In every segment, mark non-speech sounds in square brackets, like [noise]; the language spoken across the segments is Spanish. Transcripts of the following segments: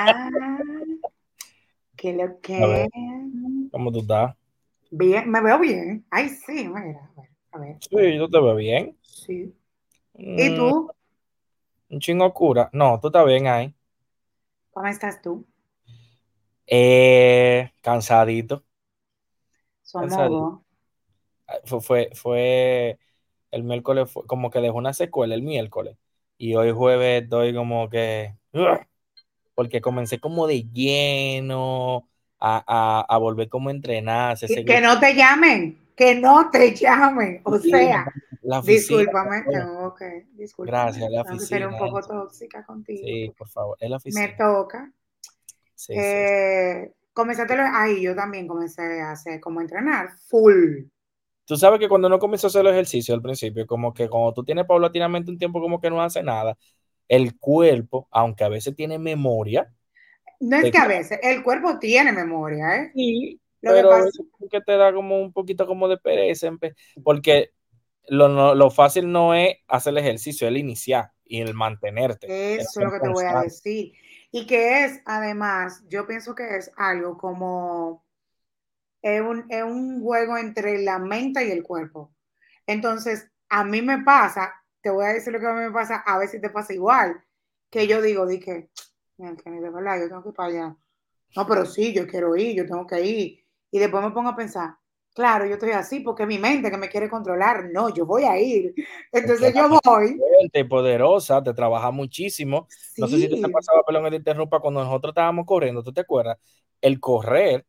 Hola. [laughs] ¿Qué lo que? ¿Cómo tú estás? Bien, me veo bien. Ay, sí, mira, a ver. A ver. Sí, tú te ves bien. Sí. ¿Y tú? Mm, un chingo cura. No, tú estás bien ahí. ¿Cómo estás tú? Eh, cansadito. Somos Cansadito. Fue, fue, fue el miércoles, fue como que dejó una secuela el miércoles. Y hoy jueves estoy como que. ¡Ugh! Porque comencé como de lleno a, a, a volver como a entrenarse. Y que no te llamen, que no te llamen. O sea, La oficina, discúlpame. no, ok, discúlpame. Gracias, la que ser un oficina, poco tóxica contigo. Sí, por favor. Es la Me oficina. toca. Sí, sí. Eh, comenzaste lo- ahí, yo también comencé a hacer como entrenar full. Tú sabes que cuando uno comenzó a hacer el ejercicio al principio, como que cuando tú tienes paulatinamente un tiempo como que no hace nada, el cuerpo, aunque a veces tiene memoria, No es que a veces el cuerpo tiene memoria, ¿eh? sí, Lo que pero a pasa- como que te da como un poquito como de pereza, porque lo, no- lo fácil no es hacer el ejercicio, es el iniciar y el mantenerte. Eso es lo que te voy a decir. Y que es, además, yo pienso que es algo como, es un, es un juego entre la mente y el cuerpo. Entonces, a mí me pasa, te voy a decir lo que a mí me pasa, a ver si te pasa igual, que yo digo, di que, "Mira, Kenny, de verdad, yo tengo que ir para allá. No, pero sí, yo quiero ir, yo tengo que ir. Y después me pongo a pensar, claro, yo estoy así porque es mi mente que me quiere controlar. No, yo voy a ir. [laughs] Entonces yo voy. Fuerte, poderosa, te trabaja muchísimo. No sé si te pasaba, perdón que te interrumpa, cuando nosotros estábamos corriendo, ¿tú te acuerdas? El correr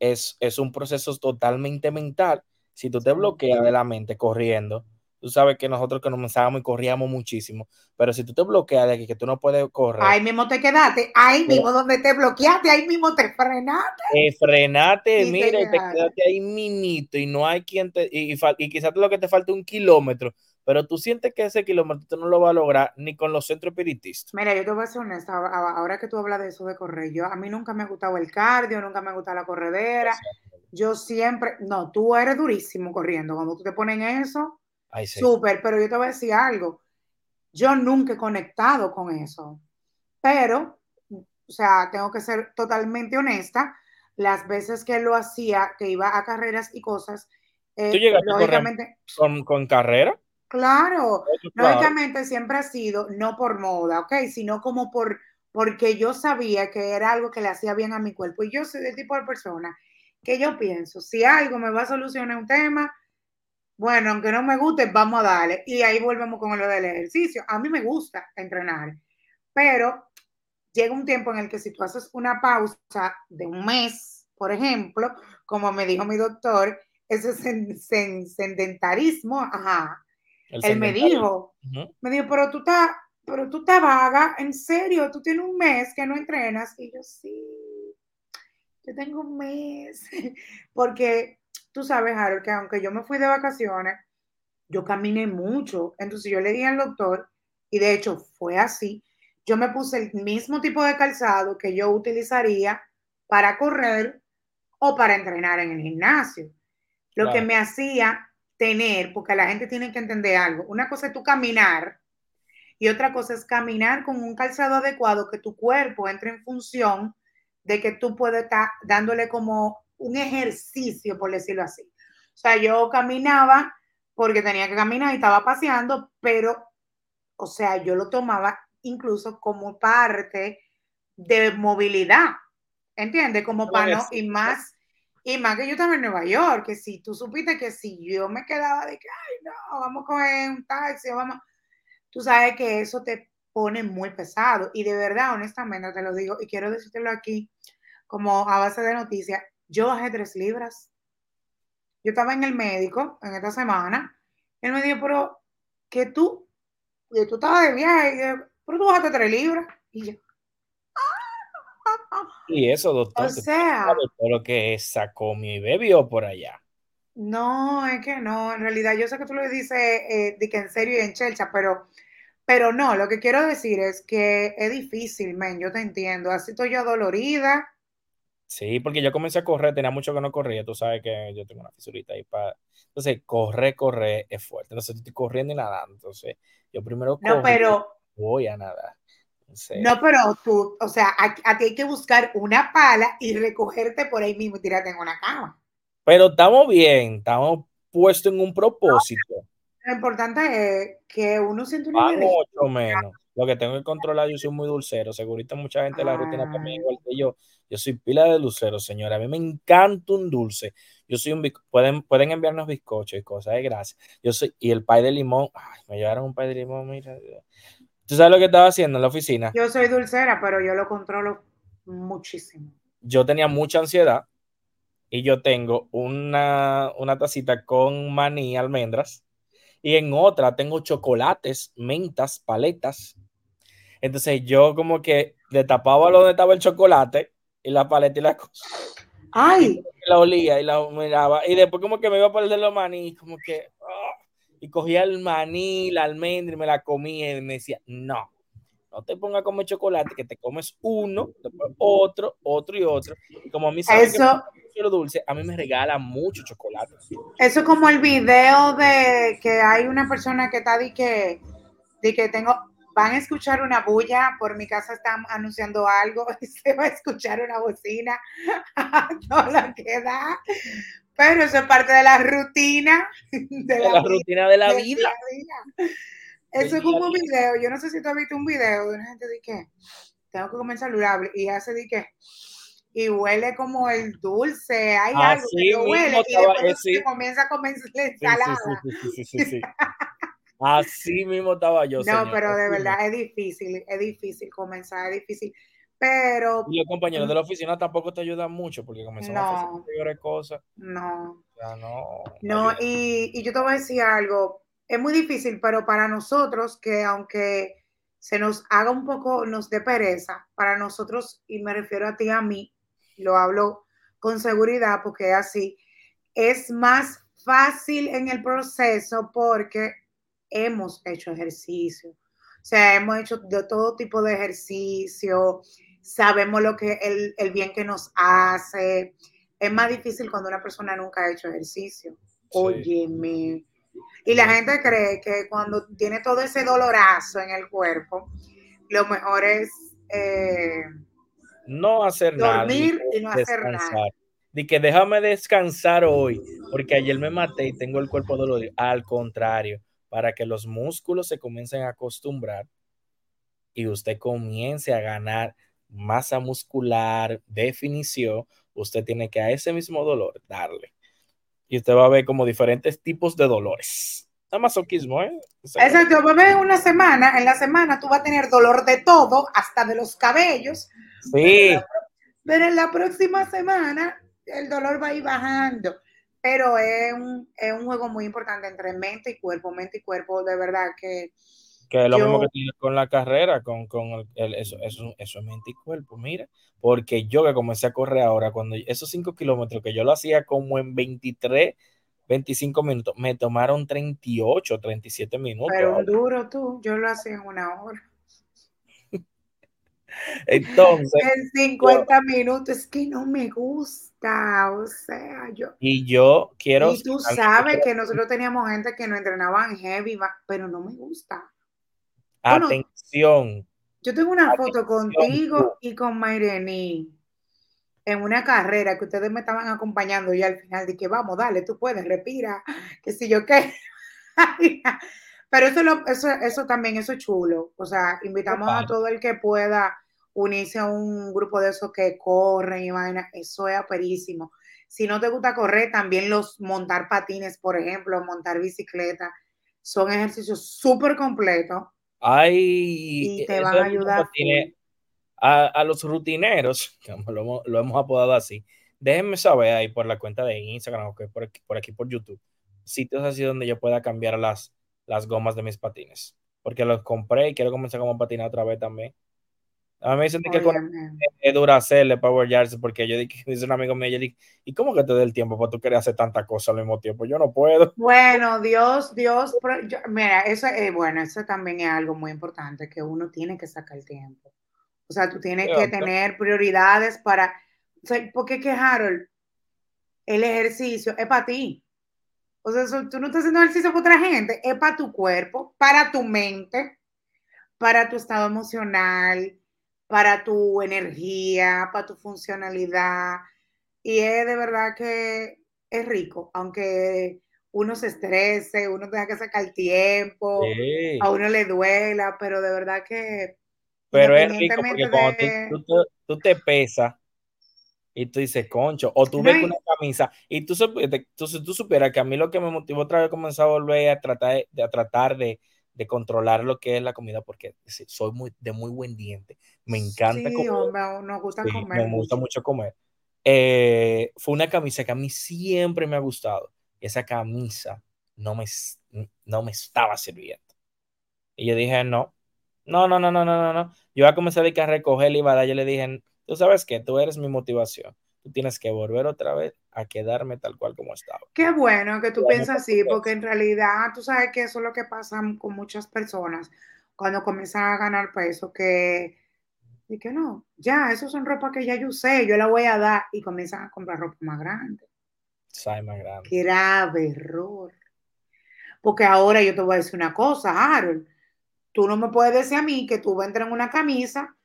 es, es un proceso totalmente mental. Si tú te bloqueas de la mente corriendo, tú sabes que nosotros que nos comenzábamos y corríamos muchísimo, pero si tú te bloqueas de que, que tú no puedes correr, Ahí mismo te quedaste, ahí mismo donde te bloqueaste, ahí mismo te frenaste. eh, frenate, Y te mira, y te quedaste. ahí minito y no hay quien te, y, y, y quizás lo que te falta un kilómetro, pero tú sientes que ese kilómetro tú no lo vas a lograr ni con los centros espiritistas. Mira, yo te voy a ser honesta, ahora que tú hablas de eso de correr, yo a mí nunca me ha gustado el cardio, nunca me ha gustado la corredera. Yo siempre, no, tú eres durísimo corriendo, cuando tú te pones en eso. Súper, pero yo te voy a decir algo, yo nunca he conectado con eso, pero, o sea, tengo que ser totalmente honesta, las veces que lo hacía, que iba a carreras y cosas, eh, ¿Tú llegaste a correr? lógicamente, con, con carrera. claro, Claro. lógicamente siempre ha sido, no por moda, ¿ok? Sino como por, porque yo sabía que era algo que le hacía bien a mi cuerpo. Y yo soy el tipo de persona que yo pienso, si algo me va a solucionar un tema, bueno, aunque no me guste, vamos a darle. Y ahí volvemos con lo del ejercicio. A mí me gusta entrenar, pero llega un tiempo en el que si tú haces una pausa de un mes, por ejemplo, como me dijo mi doctor, ese sen- sen- sedentarismo, ajá, El él me dijo, Ujú. me dijo, pero tú estás, pero tú estás vaga, en serio, tú tienes un mes que no entrenas. Y yo, sí, yo tengo un mes. [laughs] Porque tú sabes, Harold, que aunque yo me fui de vacaciones, yo caminé mucho. Entonces yo le dije al doctor, y de hecho fue así, yo me puse el mismo tipo de calzado que yo utilizaría para correr o para entrenar en el gimnasio. Lo que me hacía tener, porque la gente tiene que entender algo, una cosa es tú caminar y otra cosa es caminar con un calzado adecuado que tu cuerpo entre en función de que tú puedes estar dándole como un ejercicio, por decirlo así. O sea, yo caminaba porque tenía que caminar y estaba paseando, pero, o sea, yo lo tomaba incluso como parte de movilidad, ¿entiendes? Como para no, y más, y más que yo estaba en Nueva York, que si tú supiste que si yo me quedaba de que, ay, no, vamos a coger un taxi, vamos, tú sabes que eso te pone muy pesado. Y de verdad, honestamente, te lo digo, y quiero decírtelo aquí como a base de noticias, yo bajé tres libras. Yo estaba en el médico en esta semana, él me dijo, pero que tú, que tú estabas de viaje, y yo, pero tú bajaste tres libras. Y yo, [laughs] Y eso, doctor, o sea, todo lo que sacó mi bebió por allá. no, es que no, en realidad yo sé que tú lo dices eh, de que en serio y en chelcha, pero, pero no, lo que quiero decir es que es difícil, men, yo te entiendo, así estoy yo dolorida, Sí, porque yo comencé a correr, tenía mucho que no corría, tú sabes que yo tengo una fisurita ahí para... Entonces, correr, correr es fuerte. Entonces, estoy corriendo y nadando. Entonces, yo primero no, corro, pero voy a nadar. No, pero tú, o sea, a, ti hay que buscar una pala y recogerte por ahí mismo y tirarte en una cama. Pero estamos bien, estamos puestos en un propósito. Lo importante es que uno siente una Van ocho menos. Lo que tengo que controlar, yo soy muy dulcero. Segurito mucha gente la rutina también igual que yo. Yo soy pila de dulcero, señora. A mí me encanta un dulce. Yo soy un pueden, pueden enviarnos bizcochos y cosas, de gracias. Yo soy, y el pay de limón, ay, me llevaron un pay de limón, mira. ¿Tú sabes lo que estaba haciendo en la oficina? Yo soy dulcera, pero yo lo controlo muchísimo. Yo tenía mucha ansiedad y yo tengo una, una tacita con maní, almendras, y en otra tengo chocolates, mentas, paletas. Entonces yo como que le tapaba donde estaba el chocolate y la paleta y la cosa. ¡Ay! la olía y la miraba. Y después como que me iba a perder los maní, como que... Ah, y cogía el maní, la almendra y me la comía y me decía, no, no te pongas a comer chocolate, que te comes uno, después otro, otro y otro. Y como a mí se eso, que dulce, a mí me regala mucho chocolate. Eso es como el video de que hay una persona que está de que, de que tengo, van a escuchar una bulla, por mi casa están anunciando algo [laughs] y se va a escuchar una bocina, [laughs] todo lo que da. Pero eso es parte de la rutina. De, la, rutina de la vida. Eso es como un video. Yo no sé si tú has visto un video de una gente de que tengo que comer saludable y hace de que y huele como el dulce, hay algo que huele y después se comienza a comer la ensalada. Sí, sí, sí, [laughs] Así mismo estaba yo. No, pero de verdad es difícil, es difícil comenzar, es difícil. Pero. Y los compañeros de la oficina tampoco te ayudan mucho porque comenzamos no, a hacer peores cosas. No. Ya no. No, y, y yo te voy a decir algo. Es muy difícil, pero para nosotros, que aunque se nos haga un poco, nos dé pereza, para nosotros, y me refiero a ti a mí, lo hablo con seguridad porque así, es más fácil en el proceso porque hemos hecho ejercicio. O sea, hemos hecho de todo tipo de ejercicio, sabemos lo que el, el bien que nos hace. Es más difícil cuando una persona nunca ha hecho ejercicio. Óyeme. Y la gente cree que cuando tiene todo ese dolorazo en el cuerpo, lo mejor es eh, no hacer nada. Dormir y no hacer nada. De que déjame descansar hoy, porque ayer me maté y tengo el cuerpo dolorido. Al contrario, para que los músculos se comiencen a acostumbrar y usted comience a ganar masa muscular, definición, usted tiene que a ese mismo dolor darle. Y usted va a ver como diferentes tipos de dolores. Es masoquismo, ¿eh? Exacto, va a ver una semana, en la semana tú vas a tener dolor de todo, hasta de los cabellos. Sí. Pero en la próxima semana el dolor va a ir bajando pero es un, es un juego muy importante entre mente y cuerpo, mente y cuerpo, de verdad que... Que es lo mismo que tiene con la carrera, con, con el, eso, eso, eso es mente y cuerpo, mira, porque yo que comencé a correr ahora, cuando esos 5 kilómetros que yo lo hacía como en 23, 25 minutos, me tomaron 38, 37 minutos. Pero duro tú, yo lo hacía en una hora. Entonces. En 50 minutos, es que no me gusta, o sea, yo. Y yo quiero. Y tú sabes que nosotros teníamos gente que no entrenaban heavy, pero no me gusta. Atención. yo tengo una foto contigo y con Mayreni en una carrera que ustedes me estaban acompañando y al final dije, vamos, dale, tú puedes, respira, que si yo qué. [laughs] Pero eso, lo, eso, eso también, eso es chulo. O sea, invitamos a todo el que pueda unirse a un grupo de esos que corren y vaina. Eso es aperísimo. Si no te gusta correr, también los montar patines, por ejemplo, montar bicicleta, son ejercicios súper completos. Ay, y te van a ayudar. A, a, los rutineros, [laughs] lo, lo, hemos apodado así, déjenme saber ahí por la cuenta de Instagram o por aquí, por aquí por YouTube, sitios así donde yo pueda cambiar las, las gomas de mis patines. Porque los compré y quiero comenzar como a patinar otra vez también. A mí me dicen que con es dura hacerle Power Yards porque yo dije, dice un amigo mío, yo dije, ¿y cómo que te dé el tiempo para tú querer hacer tanta cosa al mismo tiempo? Yo no puedo. [laughs] Bueno, Dios, Dios, mira, eso es, bueno, eso también es algo muy importante, que uno tiene que sacar el tiempo. O sea, tú tienes que tener prioridades para, o sea, porque que Harold, el ejercicio es para ti. O sea, tú no estás haciendo ejercicio para otra gente, es para tu cuerpo, para tu mente, para tu estado emocional, para tu energía, para tu funcionalidad. Y es de verdad que es rico, aunque uno se estrese, uno tenga que sacar tiempo, Sí. a uno le duela, pero de verdad que Pero es rico porque independientemente cuando de- tú, tú te pesas y tú dices, concho, o tú ves una camisa y tú, tú, tú supieras que a mí lo que me motivó otra vez comenzar a volver a tratar, de, a tratar de, de, controlar lo que es la comida, porque soy muy, de muy buen diente, me encanta sí, comer. Hombre, nos gusta sí, comer. Me gusta mucho comer. Eh, fue una camisa que a mí siempre me ha gustado, y esa camisa no me, no me estaba sirviendo. Y yo dije, no, no, no, no, no, no, no, yo iba a comenzar a, a recogerla y yo le dije, tú sabes qué, tú eres mi motivación. Tú tienes que volver otra vez a quedarme tal cual como estaba. Qué bueno que tú piensas así, porque en realidad tú sabes que eso es lo que pasa con muchas personas cuando comienzan a ganar peso, que, y que no, ya, eso son ropas que ya yo usé, yo la voy a dar y comienzan a comprar ropa más grande. Sai más grande. Grave error. Porque ahora yo te voy a decir una cosa, Harold. Tú no me puedes decir a mí que tú vas a entrar en una camisa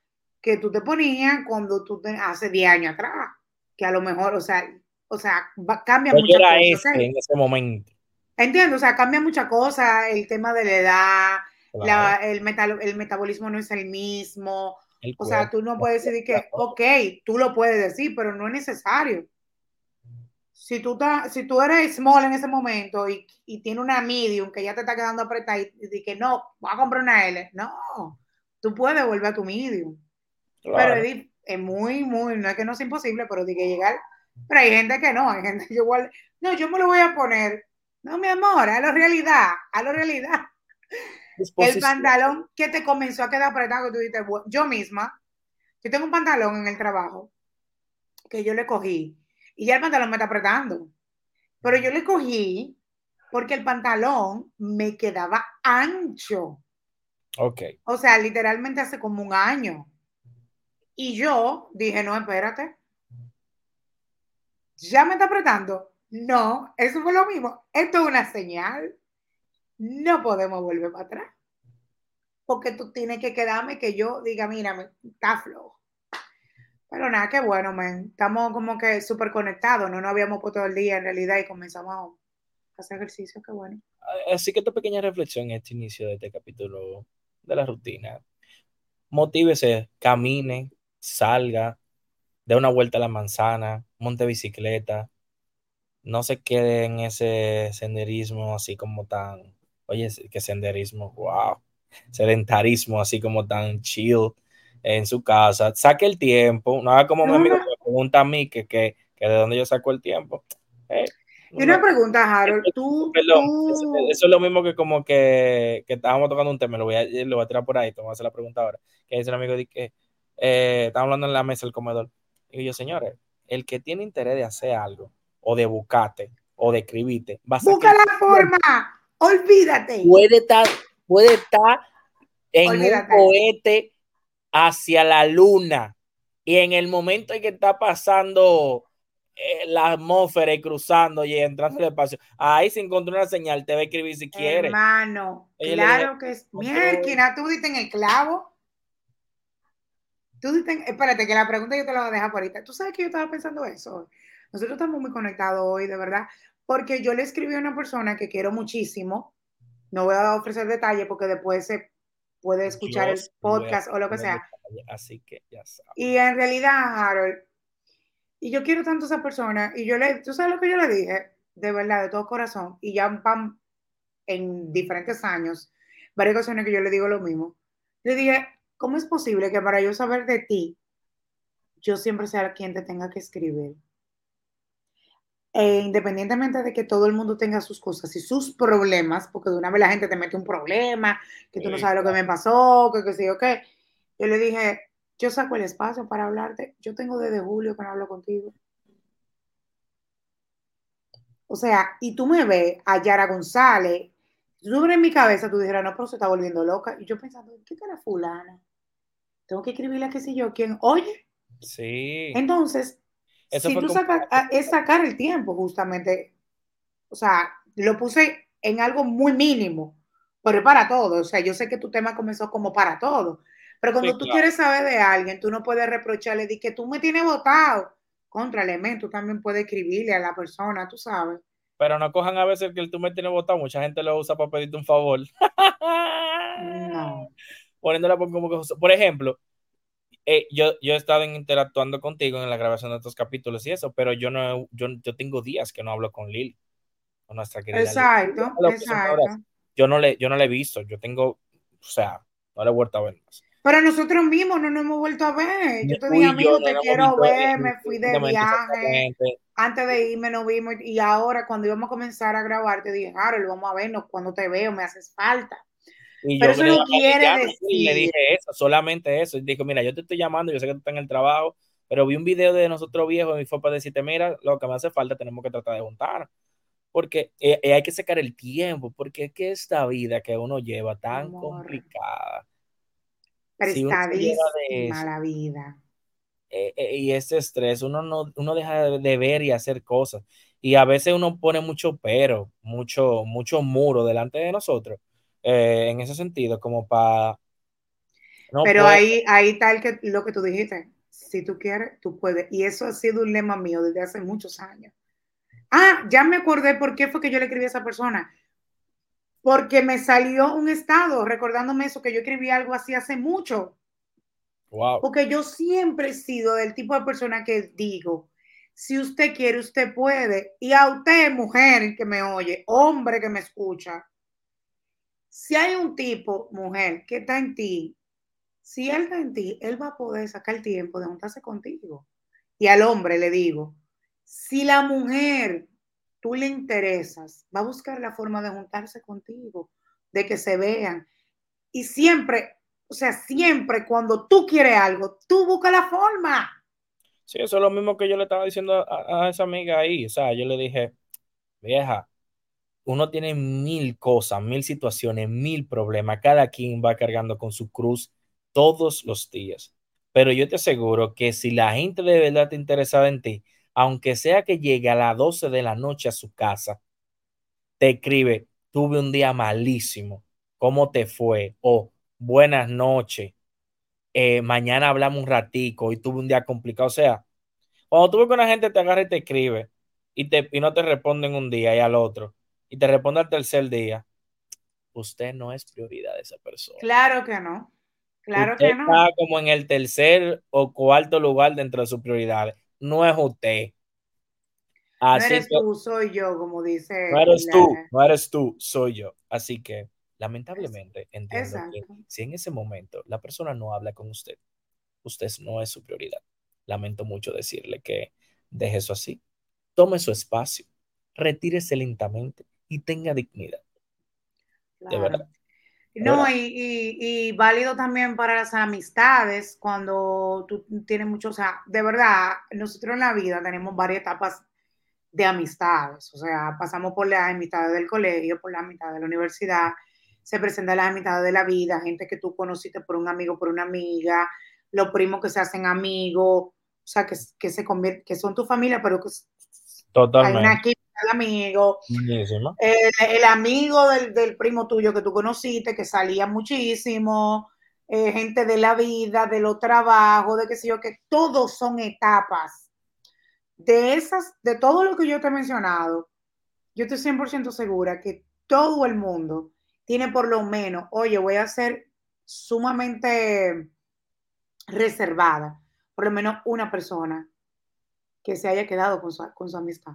que tú te ponías cuando tú te, hace 10 años atrás. Que a lo mejor, o sea, o sea, va- cambia yo muchas era cosas. ¿ok? en ese momento. Entiendo, o sea, cambia muchas cosas, el tema de la edad, Claro. la- el, metal- el metabolismo no es el mismo. El O sea, tú no puedes decir que, ok, tú lo puedes decir, pero no es necesario. Si tú, ta- si tú eres small en ese momento y, y tiene una medium que ya te está quedando apretada y, y que no, voy a comprar una L, no, tú puedes volver a tu medium. Claro. Pero es, di- es muy, muy, no es que no sea imposible, pero de que llegar, pero hay gente que no, hay gente que igual, no, yo me lo voy a poner. No, mi amor, a la realidad, a la realidad. El pantalón que te comenzó a quedar apretado, que tú dices, "Bu- yo misma, yo tengo un pantalón en el trabajo que yo le cogí y ya el pantalón me está apretando. Pero yo le cogí porque el pantalón me quedaba ancho. Ok. O sea, literalmente hace como un año. Y yo dije, no, espérate. ¿Ya me está apretando? No, eso fue lo mismo. Esto es una señal. No podemos volver para atrás. Porque tú tienes que quedarme que yo diga, mira, está flojo. Pero nada, qué bueno, man. Estamos como que súper conectados. No nos habíamos puesto el día en realidad y comenzamos a hacer ejercicio. Qué bueno. Así que esta pequeña reflexión en este inicio de este capítulo de la rutina. Motívese, camine, salga, dé una vuelta a la manzana, monte bicicleta. No se quede en ese senderismo así como tan, oye, que senderismo, wow, sedentarismo así como tan chill en su casa. Saque el tiempo, no haga como mi amigo no. que me pregunta a mí que, que, que de dónde yo saco el tiempo. Eh, Y una no. pregunta, Harold. Tú, Perdón, tú... eso, eso es lo mismo que como que, que estábamos tocando un tema, lo voy a, lo voy a tirar por ahí, te voy a hacer la pregunta ahora. Que dice un amigo de que eh, estamos hablando en la mesa del comedor. Y yo, señores, el que tiene interés de hacer algo, o de buscarte, o de escribirte, va a Busca la forma. Olvídate. puede estar, puede estar en Olvídate. un cohete hacia la luna. Y en el momento en que está pasando eh, la atmósfera y cruzando y entrando al espacio, ahí se encontró una señal, te va a escribir si quiere. Hermano, claro que es. "No, Mierda, tú diste en el clavo. Tú diste en- Espérate, que la pregunta yo te la voy a dejar por ahorita. Tú sabes que yo estaba pensando eso. Nosotros estamos muy conectados hoy, de verdad, porque yo le escribí a una persona que quiero muchísimo. No voy a ofrecer detalles porque después se puede escuchar Yo el podcast o lo que sea. detalle, Así que ya sabes. Y en realidad, Harold, y yo quiero tanto a esa persona, y yo le, tú sabes lo que yo le dije, de verdad, de todo corazón, y ya pam, en diferentes años, varias ocasiones que yo le digo lo mismo, le dije, ¿cómo es posible que para yo saber de ti, yo siempre sea quien te tenga que escribir? E independientemente de que todo el mundo tenga sus cosas y sus problemas, porque de una vez la gente te mete un problema, que tú no sabes lo que me pasó, que qué sé yo qué. Yo le dije, yo saco el espacio para hablarte. Yo tengo desde julio que no hablo contigo. O sea, y tú me ves a Yara González, tú en mi cabeza, tú dijeras, no, pero se está volviendo loca. Y yo pensando, ¿qué cara fulana? Tengo que escribirle a qué sé yo, quién. Oye, Sí. entonces, Eso si tú como- sacas, a- es sacar el tiempo, justamente. O sea, lo puse en algo muy mínimo, pero para todo. O sea, yo sé que tu tema comenzó como para todo. Pero cuando Sí, tú claro. quieres saber de alguien, tú no puedes reprocharle de que tú me tienes votado. Contra tú también puedes escribirle a la persona, tú sabes. Pero no cojan a veces que tú me tienes votado, mucha gente lo usa para pedirte un favor. [laughs] No. Poniéndola por, como que, por ejemplo, eh, yo, yo he estado interactuando contigo en la grabación de estos capítulos y eso, pero yo no, yo, yo tengo días que no hablo con Lili, con nuestra querida Exacto, Lili. Lo exacto. Yo no le, yo no le he visto, yo tengo, o sea, no le he vuelto a ver más. Pero nosotros mismos no nos hemos vuelto a ver. Yo te dije, amigo, te quiero ver, me fui de viaje. Antes de irme nos vimos y ahora cuando íbamos a comenzar a grabar te dije, Harold, vamos a vernos cuando te veo, me haces falta. Y Pero yo eso le no llamé, quiere llame, decir. y le dije eso, solamente eso. Y dijo, mira, yo te estoy llamando, yo sé que tú estás en el trabajo, pero vi un video de nosotros viejos y fue para decirte, mira, lo que me hace falta, tenemos que tratar de juntar. Porque eh, eh, hay que sacar el tiempo, porque es que esta vida que uno lleva tan Amor. complicada, si Prestadísima eso, la vida. eh, eh, y ese estrés, uno no, uno deja de, de ver y hacer cosas. Y a veces uno pone mucho pero, mucho, mucho muro delante de nosotros, eh, en ese sentido, como para no Pero ahí, ahí el que, lo que tú dijiste. Si tú quieres, tú puedes. Y eso ha sido un lema mío desde hace muchos años. Ah, ya me acordé por qué fue que yo le escribí a esa persona. Porque me salió un estado recordándome eso, que yo escribí algo así hace mucho. Wow. Porque yo siempre he sido del tipo de persona que digo, si usted quiere, usted puede. Y a usted, mujer que me oye, hombre que me escucha, si hay un tipo, mujer, que está en ti, si él está en ti, él va a poder sacar tiempo de juntarse contigo. Y al hombre le digo, si la mujer tú le interesas, va a buscar la forma de juntarse contigo, de que se vean. Y siempre, o sea, siempre cuando tú quieres algo, tú buscas la forma. Sí, eso es lo mismo que yo le estaba diciendo a, a esa amiga ahí. O sea, yo le dije, vieja, uno tiene mil cosas, mil situaciones, mil problemas. Cada quien va cargando con su cruz todos los días. Pero yo te aseguro que si la gente de verdad está interesada en ti, aunque sea que llegue a las 12 de la noche a su casa, te escribe, tuve un día malísimo, ¿cómo te fue? O buenas noches, eh, mañana hablamos un ratico y tuve un día complicado. O sea, cuando tú ves que una gente te agarra y te escribe y, te, y no te responden un día y al otro, y te responde al tercer día, usted no es prioridad de esa persona. Claro que no. Claro usted que no. está como en el tercer o cuarto lugar dentro de sus prioridades. No es usted. Así no eres que, tú, soy yo, como dice. no eres la- tú, no eres tú, soy yo. Así que, lamentablemente, entiendo que si en ese momento la persona no habla con usted, usted no es su prioridad. Lamento mucho decirle que deje eso así. Tome su espacio, retírese lentamente y tenga dignidad. De Claro. verdad. No, ¿verdad? y, y- y válido también para las amistades, cuando tú tienes mucho, o sea, de verdad, nosotros en la vida tenemos varias etapas de amistades, o sea, pasamos por las amistades del colegio, por la amistad de la universidad, se presentan las amistades de la vida, gente que tú conociste por un amigo, por una amiga, los primos que se hacen amigos, o sea, que, que se convier- que son tu familia, pero que hay Totalmente. una química de amigos, Buenísima. el, el amigo del, del, primo tuyo que tú conociste, que salía muchísimo, eh, gente de la vida, de los trabajos, de qué sé yo, que todos son etapas. De esas, de todo lo que yo te he mencionado, yo estoy 100% segura que todo el mundo tiene por lo menos, oye, voy a ser sumamente reservada, por lo menos una persona que se haya quedado con su, con su amistad.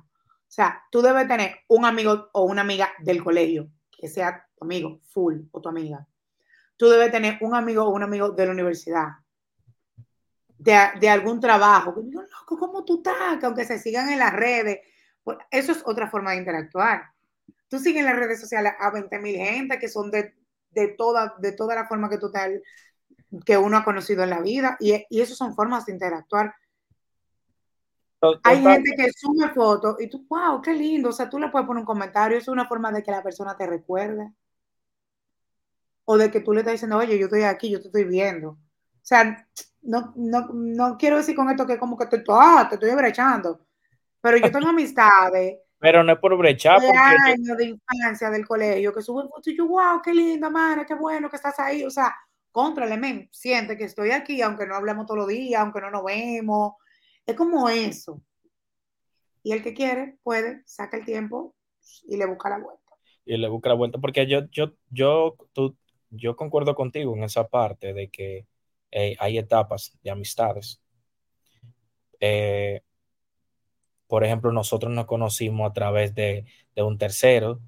O sea, tú debes tener un amigo o una amiga del colegio, que sea tu amigo, full, o tu amiga. Tú debes tener un amigo o un amigo de la universidad, de, de algún trabajo. Digo, loco, ¿cómo tú estás? Que aunque se sigan en las redes, pues eso es otra forma de interactuar. Tú sigues en las redes sociales a 20 mil gente que son de, de, toda, de toda la forma que tú te, que uno ha conocido en la vida, y, y eso son formas de interactuar. Hay gente que sube fotos y tú, wow, qué lindo. O sea, tú le puedes poner un comentario. Es una forma de que la persona te recuerde. O de que tú le estás diciendo, oye, yo estoy aquí, yo te estoy viendo. O sea, no, no, no quiero decir con esto que como que te, ah, te estoy brechando. Pero yo tengo [laughs] amistades Pero no es por brechar. De años de infancia del colegio, que suben fotos y yo, wow, qué linda, madre, qué bueno que estás ahí. O sea, contra men, siente que estoy aquí, aunque no hablemos todos los días, aunque no nos vemos. Es como eso. Y el que quiere, puede, saca el tiempo y le busca la vuelta. Y le busca la vuelta, porque yo, yo, yo, tú, yo concuerdo contigo en esa parte de que eh, hay etapas de amistades. Eh, por ejemplo, nosotros nos conocimos a través de, de, un tercero,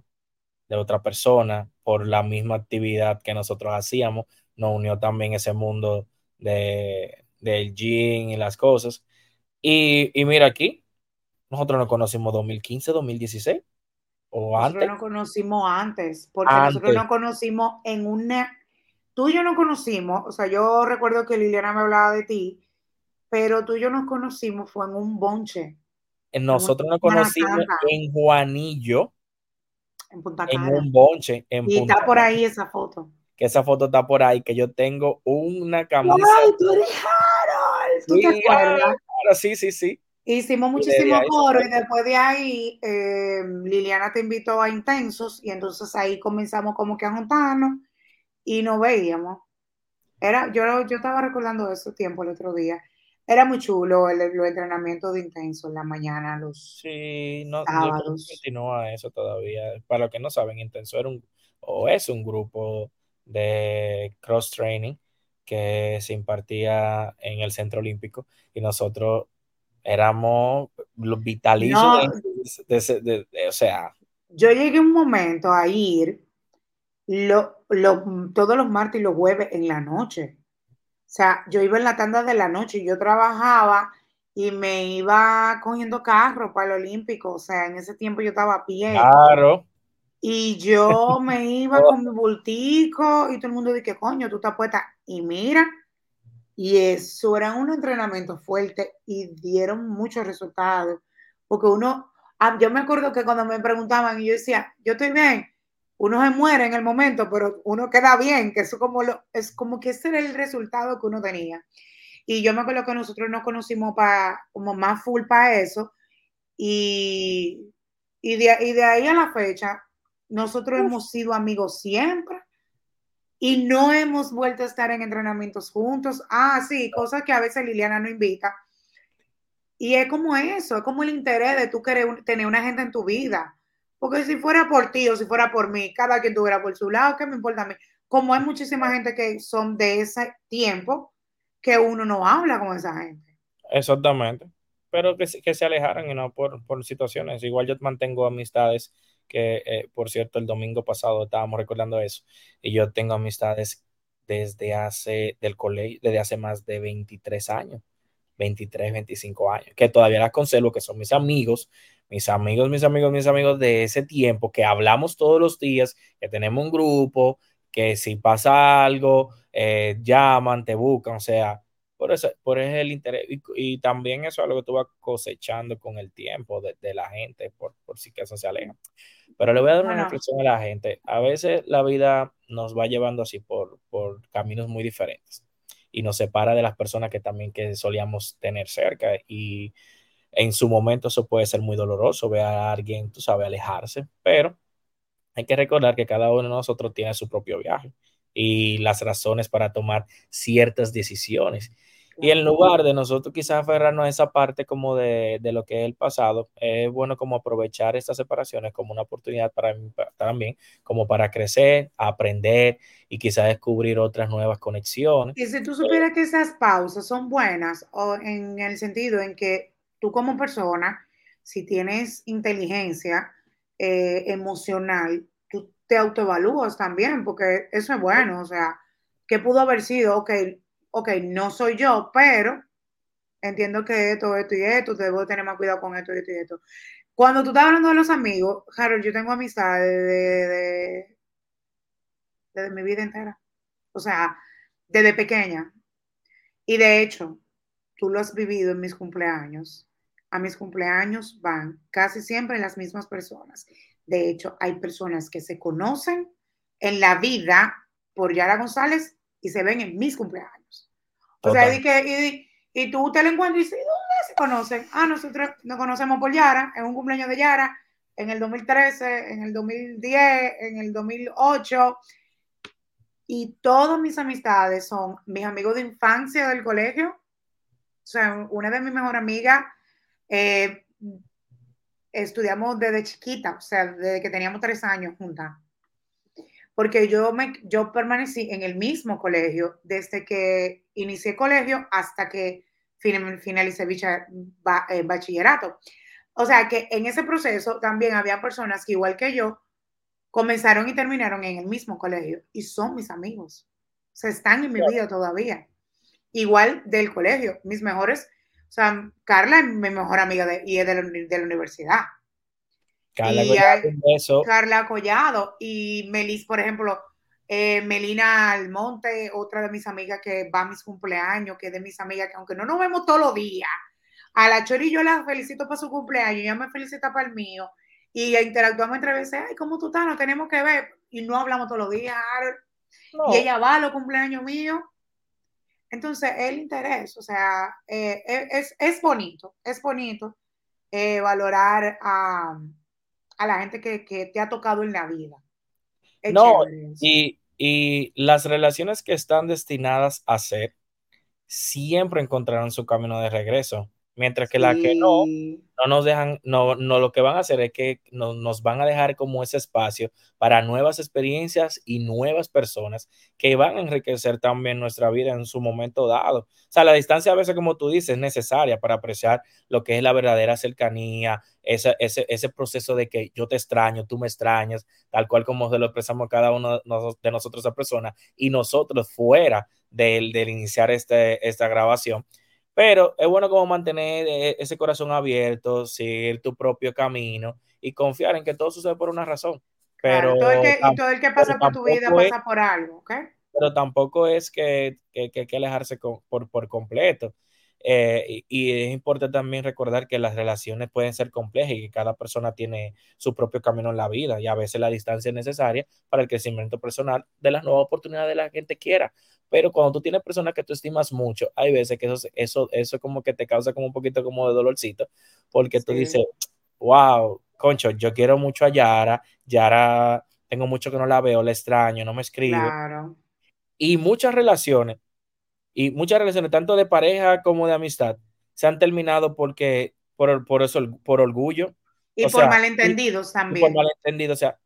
de otra persona, por la misma actividad que nosotros hacíamos, nos unió también ese mundo de, del gym y las cosas. Y, y mira aquí, nosotros nos conocimos 2015, 2016 o nosotros antes. nos conocimos antes, porque antes. nosotros nos conocimos en una tú y yo nos conocimos, o sea, yo recuerdo que Liliana me hablaba de ti, pero tú y yo nos conocimos fue en un bonche. Nosotros nos conocimos en Juanillo. En Punta Cana. En un bonche. En y Punta está por ahí esa foto. Que esa foto está por ahí, que yo tengo una camisa. ¡Ay, tú eres Harold! ¿Tú sí, te acuerdas? Sí, sí, sí. Hicimos muchísimo coro y después de ahí eh, Liliana te invitó a Intensos y entonces ahí comenzamos como que a juntarnos y no veíamos. Era, yo, yo estaba recordando ese tiempo el otro día. Era muy chulo el, los entrenamientos de intenso en la mañana, los sí, no, sábados. continúa eso todavía. Para los que no saben, Intenso era un, o es un grupo de cross training que se impartía en el Centro Olímpico y nosotros éramos los No. de, de- de- o sea, Yo llegué un momento a ir lo, lo- todos los martes y los jueves en la noche. O sea, yo iba en la tanda de la noche y yo trabajaba y me iba cogiendo carro para el Olímpico. O sea, en ese tiempo yo estaba a pie. claro, Y yo [laughs] me iba con mi bultico y todo el mundo dice, coño, tú estás puesta. Y mira, y eso era un entrenamiento fuerte y dieron muchos resultados. Porque uno, ah, yo me acuerdo que cuando me preguntaban y yo decía, yo estoy bien, uno se muere en el momento, pero uno queda bien, que eso como lo, es como que ese era el resultado que uno tenía. Y yo me acuerdo que nosotros nos conocimos para, como más full para eso. Y, y, de, y de ahí a la fecha, nosotros Uf. hemos sido amigos siempre y no hemos vuelto a estar en entrenamientos juntos. Ah, sí, cosas que a veces Liliana no invita. Y es como eso, es como el interés de tú querer tener una gente en tu vida. Porque si fuera por ti o si fuera por mí, cada quien tuviera por su lado, ¿qué me importa a mí? Como hay muchísima gente que son de ese tiempo, que uno no habla con esa gente. Exactamente. Pero que, que se alejaran y no por, por situaciones. Igual yo mantengo amistades que, eh, por cierto, el domingo pasado estábamos recordando eso. Y yo tengo amistades desde hace, del colegio, desde hace más de 23 años. 23, 25 años, que todavía las conservo, que son mis amigos, mis amigos, mis amigos, mis amigos de ese tiempo, que hablamos todos los días, que tenemos un grupo, que si pasa algo, eh, llaman, te buscan, o sea, por eso, por eso el interés, y, y, también eso es lo que tú vas cosechando con el tiempo de, de la gente, por, por si que eso se aleja. Pero le voy a dar una Bueno. reflexión a la gente. A veces la vida nos va llevando así por, por caminos muy diferentes y nos separa de las personas que también que solíamos tener cerca y en su momento eso puede ser muy doloroso ver a alguien, tú sabes, alejarse, pero hay que recordar que cada uno de nosotros tiene su propio viaje y las razones para tomar ciertas decisiones. Y en lugar de nosotros quizás aferrarnos a esa parte como de, de, lo que es el pasado, es bueno como aprovechar estas separaciones como una oportunidad para también, como para crecer, aprender y quizás descubrir otras nuevas conexiones. Y si tú supieras eh, que esas pausas son buenas, o en el sentido en que tú como persona, si tienes inteligencia eh, emocional, tú te autoevalúas también, porque eso es bueno, o sea, ¿qué pudo haber sido? Ok, ok, no soy yo, pero entiendo que esto, esto y esto, debo tener más cuidado con esto, esto y esto. Cuando tú estás hablando de los amigos, Harold, yo tengo amistades de, de, de, de, mi vida entera. O sea, desde pequeña. Y de hecho, tú lo has vivido en mis cumpleaños. A mis cumpleaños van casi siempre las mismas personas. De hecho, hay personas que se conocen en la vida por Yara González y se ven en mis cumpleaños. O Total. sea, y, que, y, y, tú te lo encuentras y dices, ¿dónde se conocen? Ah, nosotros nos conocemos por Yara, en un cumpleaños de Yara, en el 2013, en el 2010, en el 2008. Y todas mis amistades son mis amigos de infancia del colegio. O sea, una de mis mejores amigas, eh, estudiamos desde chiquita, o sea, desde que teníamos tres años juntas. Porque yo, me, yo permanecí en el mismo colegio desde que inicié colegio hasta que finalicé eh, bachillerato. O sea que en ese proceso también había personas que igual que yo comenzaron y terminaron en el mismo colegio y son mis amigos. O sea, están en mi vida todavía. Igual del colegio, mis mejores, o sea, Carla es mi mejor amiga de, y es de la, universidad. Carla, Collado, Carla Collado y Melis, por ejemplo, eh, Melina Almonte, otra de mis amigas que va a mis cumpleaños, que es de mis amigas que aunque no nos vemos todos los días, a la Chori yo la felicito para su cumpleaños, ella me felicita para el mío, y interactuamos entre veces, ay, ¿cómo tú estás? Nos tenemos que ver, y no hablamos todos los días, y ella va a los cumpleaños míos. Entonces, el interés, o sea, eh, es, es, bonito, es bonito eh, valorar a, a, la gente que, que, te ha tocado en la vida. no, y, y las relaciones que están destinadas a ser siempre encontrarán su camino de regreso. Mientras que la que no, no nos dejan, no, no lo que van a hacer es que nos van a dejar como ese espacio para nuevas experiencias y nuevas personas que van a enriquecer también nuestra vida en su momento dado. O sea, la distancia a veces, como tú dices, es necesaria para apreciar lo que es la verdadera cercanía, ese, ese, ese proceso de que yo te extraño, tú me extrañas, tal cual como se lo expresamos cada uno de nosotros a persona y nosotros fuera del, del iniciar este, esta grabación pero es bueno como mantener eh, ese corazón abierto, seguir tu propio camino y confiar en que todo sucede por una razón. Pero, todo el que, y todo el que pasa por tu vida pasa por algo, ¿ok? Pero tampoco es que, que, que hay que alejarse por, por completo. Eh, y, es importante también recordar que las relaciones pueden ser complejas y que cada persona tiene su propio camino en la vida y a veces la distancia es necesaria para el crecimiento personal de las nuevas oportunidades de la gente quiera. Pero cuando tú tienes personas que tú estimas mucho, hay veces que eso, eso, eso como que te causa como un poquito como de dolorcito, porque tú dices, wow, concho, yo quiero mucho a Yara, Yara tengo mucho que no la veo, la extraño, no me escribe. Y muchas relaciones y muchas relaciones, tanto de pareja como de amistad, se han terminado porque, por, por eso, por orgullo. Y por malentendidos también. por malentendidos, o sea,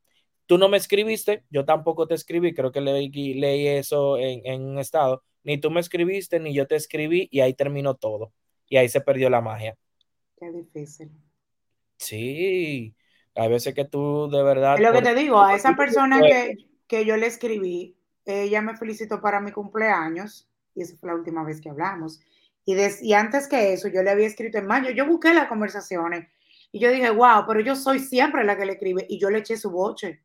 tú no me escribiste, yo tampoco te escribí, creo que leí, leí eso en, en, un estado, ni tú me escribiste, ni yo te escribí, y ahí terminó todo. Y ahí se perdió la magia. Qué difícil. Sí, hay veces que tú de verdad... Es lo que te digo, a esa persona que, que yo le escribí, ella me felicitó para mi cumpleaños y esa fue la última vez que hablamos. Y, y antes que eso, yo le había escrito en mayo, yo busqué las conversaciones y yo dije, wow, pero yo soy siempre la que le escribe y yo le eché su boche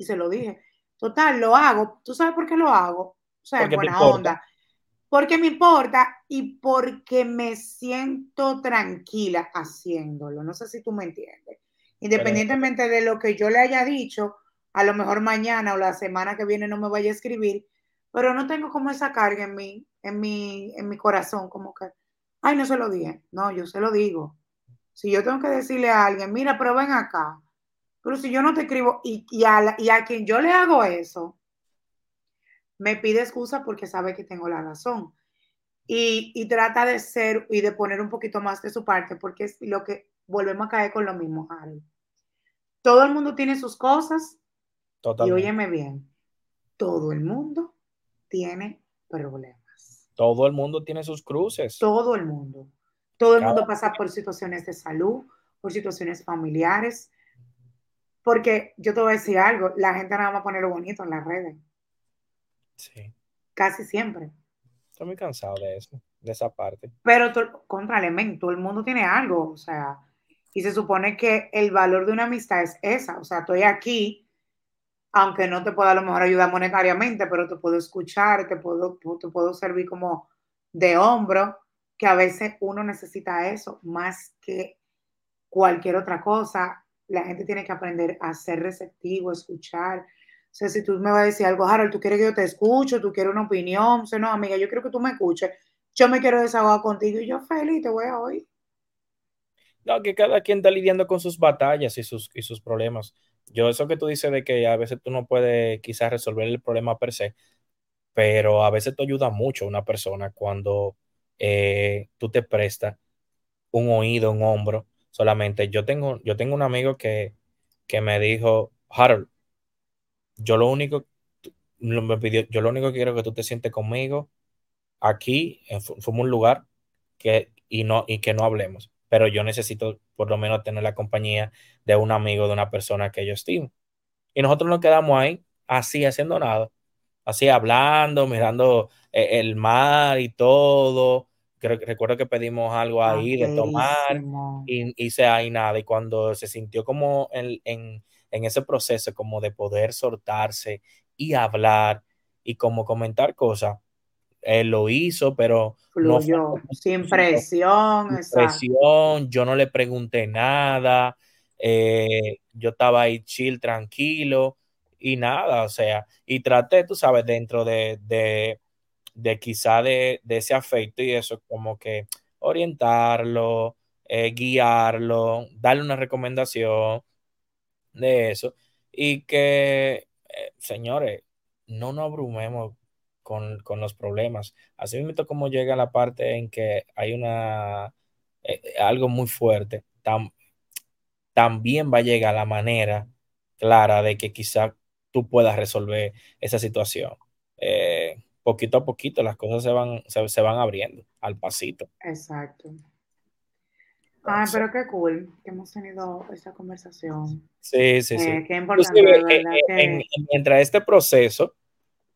y se lo dije. Total, lo hago. ¿Tú sabes por qué lo hago? O sea, en buena onda. Porque me importa y porque me siento tranquila haciéndolo. No sé si tú me entiendes. Independientemente de lo que yo le haya dicho, a lo mejor mañana o la semana que viene no me vaya a escribir, pero no tengo como esa carga en mí, en mi, en mi corazón, como que, ay, no se lo dije. No, yo se lo digo. Si yo tengo que decirle a alguien, mira, pero ven acá, pero si yo no te escribo y, y, a, y a quien yo le hago eso, me pide excusa porque sabe que tengo la razón. Y, y, trata de ser y de poner un poquito más de su parte, porque es lo que volvemos a caer con lo mismo, Harold. Todo el mundo tiene sus cosas. Totalmente. Y óyeme bien, todo el mundo tiene problemas. Todo el mundo tiene sus cruces. Todo el mundo. Todo el mundo pasa por situaciones de salud, por situaciones familiares. Porque yo te voy a decir algo, la gente nada más pone lo bonito en las redes. Sí. Casi siempre. Estoy muy cansado de eso, de esa parte. Pero contra elemento, todo el mundo tiene algo, o sea, y se supone que el valor de una amistad es esa, o sea, estoy aquí aunque no te pueda a lo mejor ayudar monetariamente, pero te puedo escuchar, te puedo, te puedo servir como de hombro, que a veces uno necesita eso más que cualquier otra cosa. La gente tiene que aprender a ser receptivo, escuchar. O sea, si tú me vas a decir algo, Harold, tú quieres que yo te escuche, tú quieres una opinión, o sea, no, amiga, yo quiero que tú me escuches. Yo me quiero desahogar contigo y yo feliz te voy a oír. No, que cada quien está lidiando con sus batallas y sus, y sus problemas. Yo, eso que tú dices de que a veces tú no puedes quizás resolver el problema per se, pero a veces te ayuda mucho una persona cuando eh, tú te prestas un oído, un hombro, solamente. Yo tengo, yo tengo un amigo que, que me dijo, Harold, yo lo único, me pidió, yo lo único que quiero es que tú te sientes conmigo aquí, fuimos un lugar que, y, no, y que no hablemos, pero yo necesito por lo menos tener la compañía de un amigo, de una persona que yo estimo. Y nosotros nos quedamos ahí, así, haciendo nada, así hablando, mirando eh, el mar y todo. Creo, recuerdo que pedimos algo Ah, ahí de tomar y hice ahí nada. Y cuando se sintió como en, en, en ese proceso, como de poder soltarse y hablar y como comentar cosas, él lo hizo, pero no fue Fluyó, sin presión, exacto. presión, yo no le pregunté nada, eh, yo estaba ahí chill, tranquilo y nada, o sea, y traté, tú sabes, dentro de, de, de quizá de, ese afecto y eso, como que orientarlo, eh, guiarlo, darle una recomendación de eso y que, eh, señores, no nos abrumemos con, con los problemas. Así mismo como llega la parte en que hay una eh, algo muy fuerte, tam- también va a llegar la manera clara de que quizá tú puedas resolver esa situación. Poquito a poquito las cosas se van, se, se van abriendo al pasito. Exacto. Ay, pero qué cool que hemos tenido esta conversación. sí, sí, sí. Eh, qué importante, eh, eh, en- en- mientras este proceso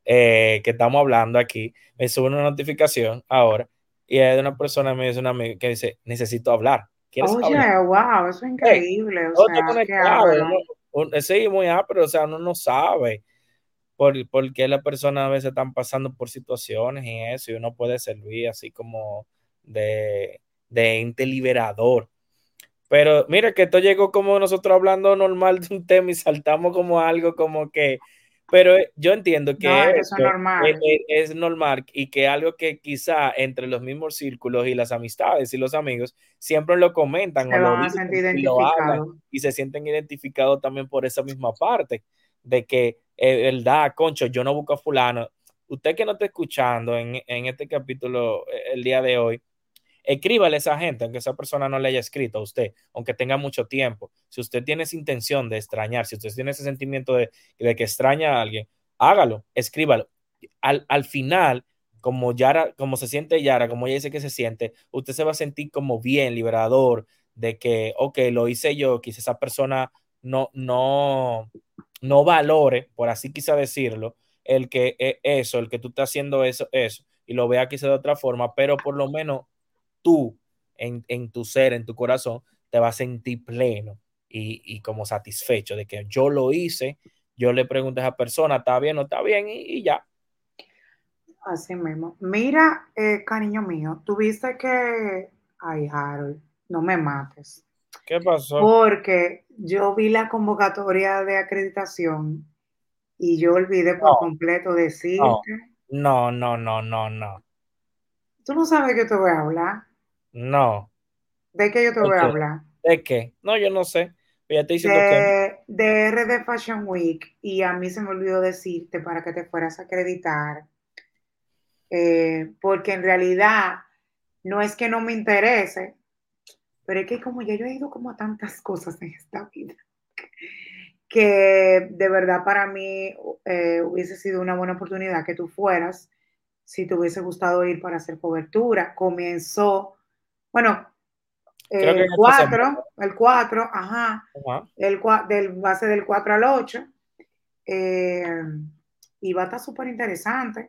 eh, que estamos hablando aquí, me sube una notificación ahora y es de una persona, me dice una amiga que dice, necesito hablar. ¿Quieres Oye, hablar? wow, eso es increíble, o todo está sea, qué conectado. uno- un- sí, muy ápero, o sea, uno no sabe por, por qué las personas a veces están pasando por situaciones y eso, y uno puede servir así como de, de ente liberador. Pero mira que esto llegó como nosotros hablando normal de un tema y saltamos como algo como que, pero eh, yo entiendo que es eso normal. eh, es normal y que algo que quizá entre los mismos círculos y las amistades y los amigos siempre lo comentan Se o lo van a dicen sentir y lo hablan y se sienten identificados también por esa misma parte de que es verdad, concho, yo no busco a fulano. Usted que no está escuchando en, en este capítulo eh, el día de hoy, escríbale a esa gente, aunque esa persona no le haya escrito a usted, aunque tenga mucho tiempo. Si usted tiene esa intención de extrañar, si usted tiene ese sentimiento de, de que extraña a alguien, hágalo, escríbalo. Al, al final, como Yara, como se siente Yara, como ella dice que se siente, usted se va a sentir como bien, liberador, de que, ok, lo hice yo, quizá esa persona no, no, no valore, por así quizá decirlo, el que eh, eso, el que tú estás haciendo eso, eso, y lo vea quizá de otra forma, pero por lo menos tú en, en tu ser, en tu corazón, te vas a sentir pleno y, y como satisfecho de que yo lo hice, yo le pregunté a esa persona, ¿está bien o está bien? Y, y ya. Así mismo. Mira, eh, cariño mío, tuviste que... Ay, Harold, no me mates. ¿Qué pasó? Porque yo vi la convocatoria de acreditación y yo olvidé por No, completo decirte. no, no, no, no, no, Tú no sabes de qué te voy a hablar. no. ¿De qué yo te ¿De voy a hablar? ¿De qué? No, yo no sé. Ya diciendo que no. De, de RD Fashion Week y a mí se me olvidó decirte para que te fueras a acreditar, eh, porque en realidad no es que no me interese, pero es que como ya yo he ido como a tantas cosas en esta vida, que de verdad para mí eh, hubiese sido una buena oportunidad que tú fueras, si te hubiese gustado ir para hacer cobertura. Comenzó, bueno, el en esta semana. 4, el 4, ajá, Ajá. el, cua- del base del 4 al 8. eh, y va a estar súper interesante.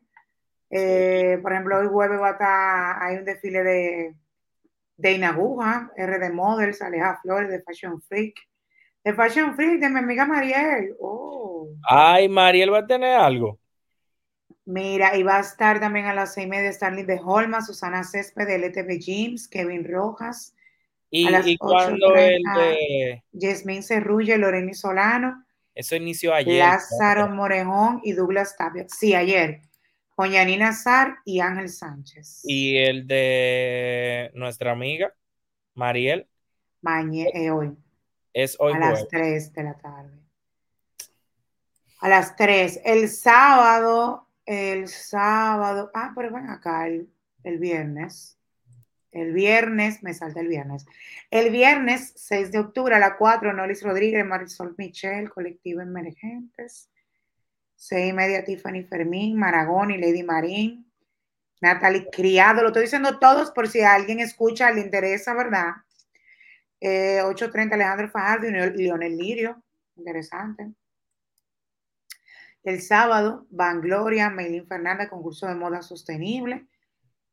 Sí. Eh, por ejemplo, hoy jueves va a estar, hay un desfile de, de Inaguja, RD Models, Aleja Flores, de Fashion Freak. De Fashion Freak, de mi amiga Mariel. Oh. Ay, Mariel va a tener algo. Mira, y va a estar también a las seis y media Starling de Holma, Susana Césped de LTV James, Kevin Rojas. A ¿Y, las y cuándo el 8.30, de Yasmín Cerrulle, Loreni Solano, eso inició ayer? Lázaro Morejón y Douglas Tapia. Sí, ayer. Con Yanina Zar y Ángel Sánchez. Y el de nuestra amiga Mariel. Mañana, eh, hoy. Es hoy A las 3 de la tarde. A las 3. El sábado, el sábado, ah, pero ven acá, el, el viernes. El viernes, me salta el viernes. El viernes 6 de octubre a las 4, Nolis Rodríguez, Marisol Michel, Colectivo Emergentes. 6 y media, Tiffany Fermín, Maragón y Lady Marín. Natalie Criado, lo estoy diciendo todos por si a alguien escucha, le interesa, ¿verdad? Eh, 8.30 Alejandro Fajardo y Leonel Lirio, interesante. El sábado, Van Gloria, Meilín Fernández, concurso de moda sostenible.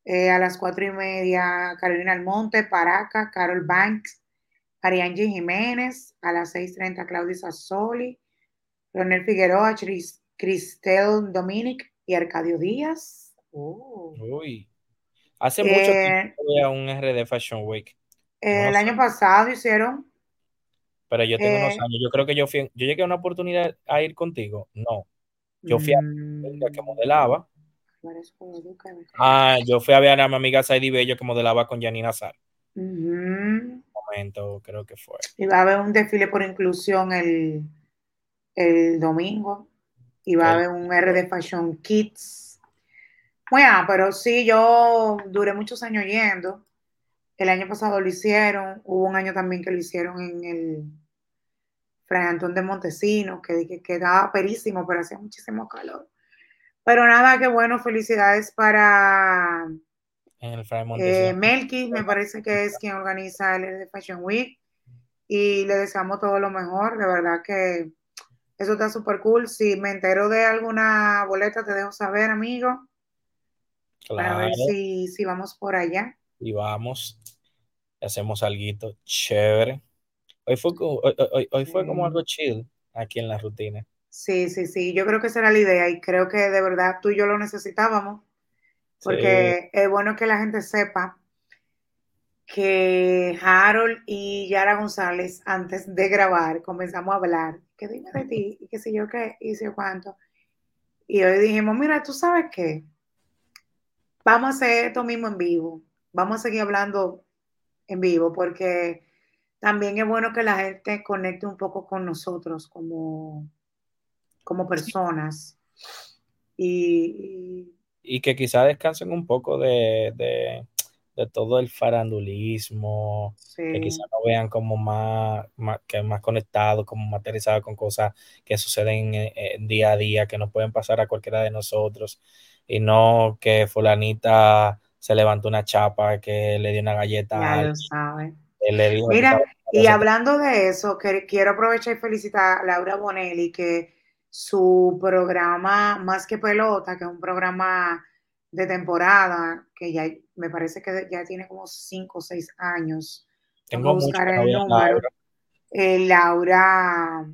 Eh, a las cuatro y media, Carolina Almonte, Paraca, Carol Banks, Ariangie Jiménez. A las 6.30, Claudia Sassoli, Leonel Figueroa, Cristel Dominic y Arcadio Díaz. Oh. Uy. Hace mucho eh, tiempo a un RD Fashion Week. Eh, el año pasado hicieron. Pero yo tengo unos años. Yo creo que yo fui. Yo llegué a una oportunidad a ir contigo. No. Yo fui a la que modelaba. Ah, yo fui a ver a mi amiga Saidi Bello que modelaba con Janina Sar. Un momento, creo que fue. Y va a haber un desfile por inclusión el, el domingo. Y va a haber un RD Fashion Kids. Bueno, pero sí, yo duré muchos años yendo. El año pasado lo hicieron. Hubo un año también que lo hicieron en el Fray Antón de Montesinos, que, quedaba perísimo, pero hacía muchísimo calor. Pero nada, qué bueno, felicidades para en el eh, Melky, me parece que es quien organiza el de Fashion Week. Y le deseamos todo lo mejor, de verdad que eso está súper cool. Si me entero de alguna boleta, te dejo saber, amigo. Para ver si, si vamos por allá. Y vamos, hacemos algo chévere. Hoy fue, hoy, fue como algo chill aquí en la rutina. Sí, sí, sí, yo creo que esa era la idea y creo que de verdad tú y yo lo necesitábamos, porque es bueno que la gente sepa que Harold y Yara González, antes de grabar, comenzamos a hablar, que dime de ti, y qué sé yo qué, y sé cuánto. Y hoy dijimos, mira, tú sabes qué, vamos a hacer esto mismo en vivo, vamos a seguir hablando en vivo, porque también es bueno que la gente conecte un poco con nosotros como, como personas. Y, y, que quizá descansen un poco de, todo el farandulismo, que quizá no vean como más, más, que más conectados, como materializados con cosas que suceden en, día a día, que nos pueden pasar a cualquiera de nosotros, y no que fulanita se levantó una chapa, que le dio una galleta. Ya lo sabe. Mira, y hablando de eso, que, quiero aprovechar y felicitar a Laura Bonelli, que su programa Más que Pelota, que es un programa de temporada, que ya me parece que ya tiene como cinco o seis años. Tengo que buscar el número. Eh, Laura,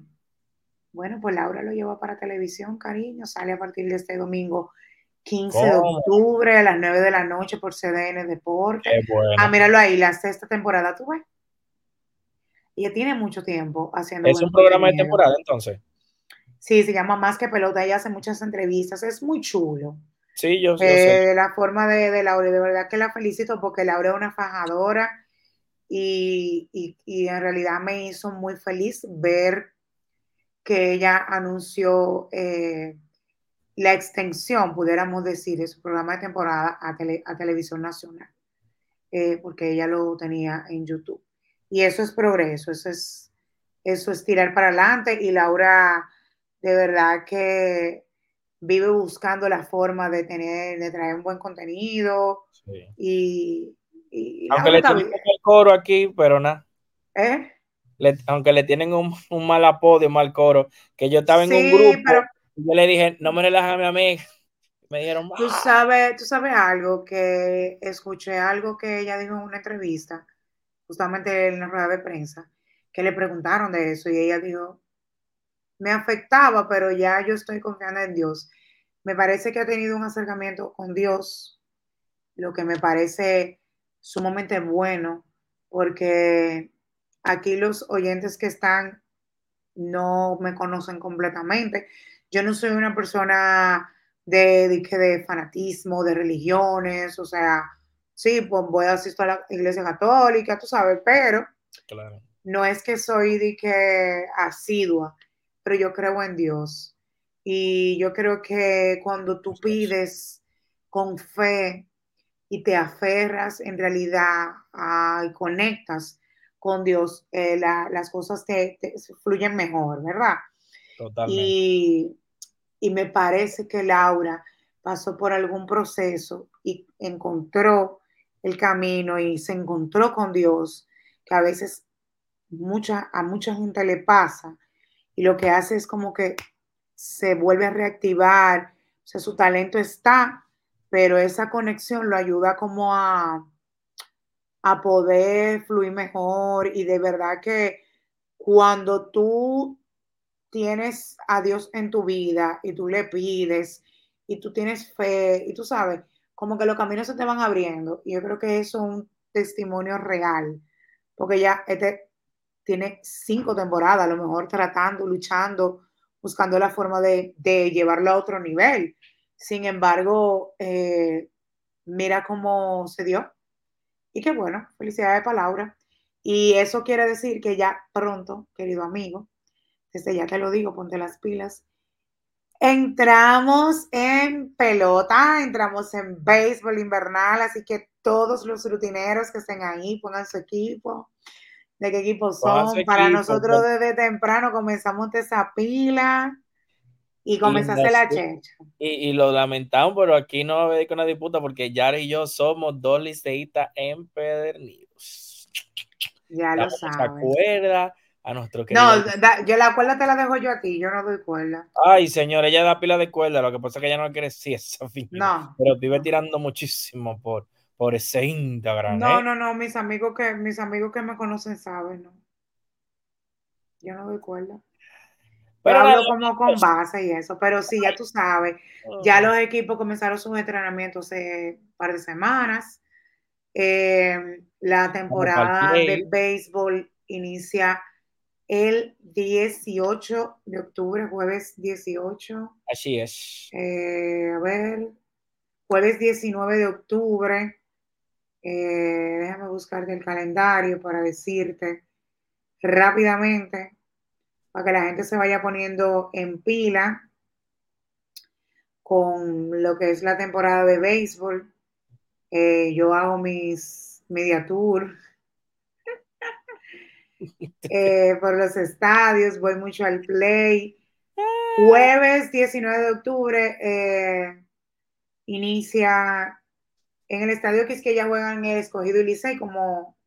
bueno, pues Laura lo lleva para televisión, cariño, sale a partir de este domingo 15 de octubre a las 9 de la noche por CDN Deporte. Ah, míralo ahí, la sexta temporada, ¿tú ves? Ella tiene mucho tiempo haciendo. ¿Es un programa de temporada entonces? Sí, se llama Más que Pelota. Ella hace muchas entrevistas. Es muy chulo. Sí, yo, sé. La forma de, de Laura, de verdad que la felicito porque Laura es una fajadora y, y en realidad me hizo muy feliz ver que ella anunció. Eh, la extensión, pudiéramos decir, de su programa de temporada a, a Televisión Nacional, eh, porque ella lo tenía en YouTube. Y eso es progreso, eso es, eso es tirar para adelante y Laura de verdad que vive buscando la forma de tener, de traer un buen contenido y, aunque le tienen el coro aquí, pero nada. ¿Eh? aunque le tienen un, mal apodo, un mal coro, que yo estaba en un grupo yo le dije, no me relajes a mi amiga. Me dijeron, tú sabes, tú sabes algo que escuché algo que ella dijo en una entrevista, justamente en la rueda de prensa, que le preguntaron de eso y ella dijo, me afectaba, pero ya yo estoy confiando en Dios. Me parece que ha tenido un acercamiento con Dios, lo que me parece sumamente bueno, porque aquí los oyentes que están no me conocen completamente. Yo no soy una persona de, de, fanatismo, de religiones, o sea, sí, pues voy a asistir a la iglesia católica, tú sabes, pero Claro. No es que soy de que asidua, pero yo creo en Dios. Y yo creo que cuando tú pides con fe y te aferras en realidad y conectas con Dios, eh, las cosas te, fluyen mejor, ¿verdad? Totalmente. Y, y me parece que Laura pasó por algún proceso y encontró el camino y se encontró con Dios, que a veces mucha, a mucha gente le pasa y lo que hace es como que se vuelve a reactivar, o sea, su talento está, pero esa conexión lo ayuda como a, a poder fluir mejor y de verdad que cuando tú tienes a Dios en tu vida y tú le pides y tú tienes fe y tú sabes, como que los caminos se te van abriendo y yo creo que eso es un testimonio real, porque ya este tiene cinco temporadas, a lo mejor tratando, luchando, buscando la forma de, llevarlo a otro nivel. Sin embargo, eh, mira cómo se dio. Y qué bueno, felicidades para Laura. Y eso quiere decir que ya pronto, querido amigo, desde ya te lo digo, ponte las pilas. Entramos en pelota, entramos en béisbol invernal, así que todos los rutineros que estén ahí pongan su equipo, de qué equipo son. Para nosotros desde temprano comenzamos esa pila y comenzaste la checha. Y, lo lamentamos, pero aquí no va a haber una disputa porque Yara y yo somos dos liceístas empedernidos. Ya lo sabes. acuerda a nuestro No, yo la cuerda te la dejo yo a ti, yo no doy cuerda. Ay, señor, ella da pila de cuerda, lo que pasa es que ella no quiere decir eso. No. [laughs] Pero vive tirando muchísimo por, por ese Instagram. No, ¿eh? no, no, mis amigos que, mis amigos que me conocen saben, ¿no? Yo no doy cuerda. Pero hablo como con pues base y eso, pero sí, ya tú sabes, ya los equipos comenzaron sus entrenamientos hace un par de semanas. Eh, la temporada de béisbol inicia el 18 de octubre, jueves 18. Así es. Eh, a ver, jueves 19 de octubre eh, déjame buscarte el calendario para decirte rápidamente, para que la gente se vaya poniendo en pila con lo que es la temporada de béisbol. Eh, yo hago mis media tour [laughs] eh, por los estadios, voy mucho al play. Jueves 19 de octubre inicia en el estadio que es que ya juegan el escogido y Licey, como,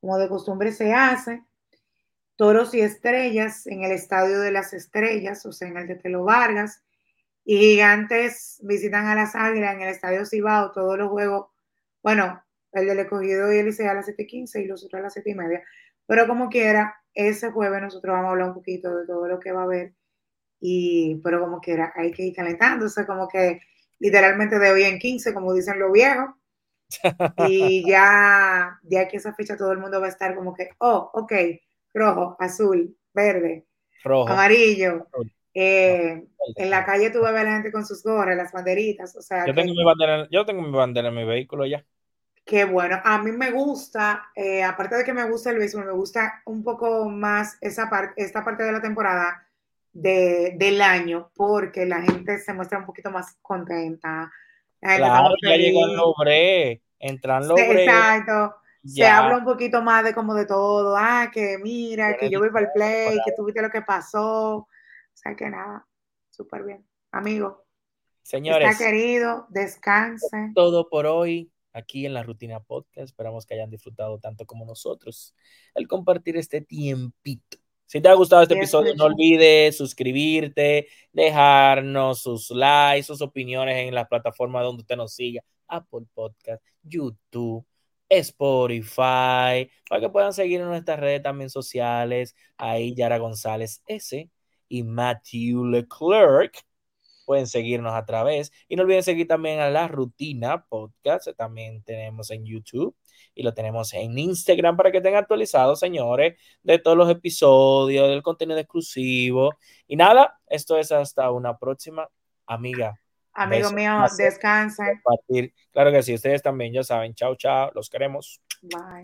como de costumbre se hace. Toros y estrellas en el estadio de las estrellas, o sea, en el de Telo Vargas. Y gigantes visitan a las águilas en el estadio Cibao, todos los juegos, bueno, el del escogido y el Licey a las 7:15 y los otros a las 7:30. Pero como quiera, ese jueves nosotros vamos a hablar un poquito de todo lo que va a haber. Y, pero como quiera, hay que ir calentándose, como que literalmente de hoy en 15, como dicen los viejos. Y [laughs] ya, ya que esa fecha todo el mundo va a estar como que, oh, ok, rojo, azul, verde, rojo. amarillo. Eh, en la calle tú vas a ver a la gente con sus gorras, las banderitas. O sea, yo, tengo mi bandera, yo tengo mi bandera en mi vehículo ya. Qué bueno. A mí me gusta, eh, aparte de que me gusta el béisbol, me gusta un poco más esa parte, esta parte de la temporada de, del año porque la gente se muestra un poquito más contenta. Claro, ya llegó el lobre, entran lobre. Exacto. Se habla un poquito más de como de todo. Ah, que mira, que yo voy para el play, que tú viste lo que pasó. O sea que nada, súper bien. Amigo. Señores. Está querido, descanse. Todo por hoy aquí en la Rutina Podcast. Esperamos que hayan disfrutado tanto como nosotros el compartir este tiempito si te ha gustado este episodio, no olvides suscribirte, dejarnos sus likes, sus opiniones en las plataformas donde usted nos siga, Apple Podcast, YouTube, Spotify, para que puedan seguir en nuestras redes también sociales, ahí Yara González S y Matthew Leclerc. Pueden seguirnos a través. Y no olviden seguir también a la rutina podcast. También tenemos en YouTube y lo tenemos en Instagram para que estén actualizados, señores, de todos los episodios, del contenido exclusivo. Y nada, esto es hasta una próxima amiga. Amigo mío, descansen. Claro que sí, ustedes también ya saben. Chao, chao, los queremos. Bye.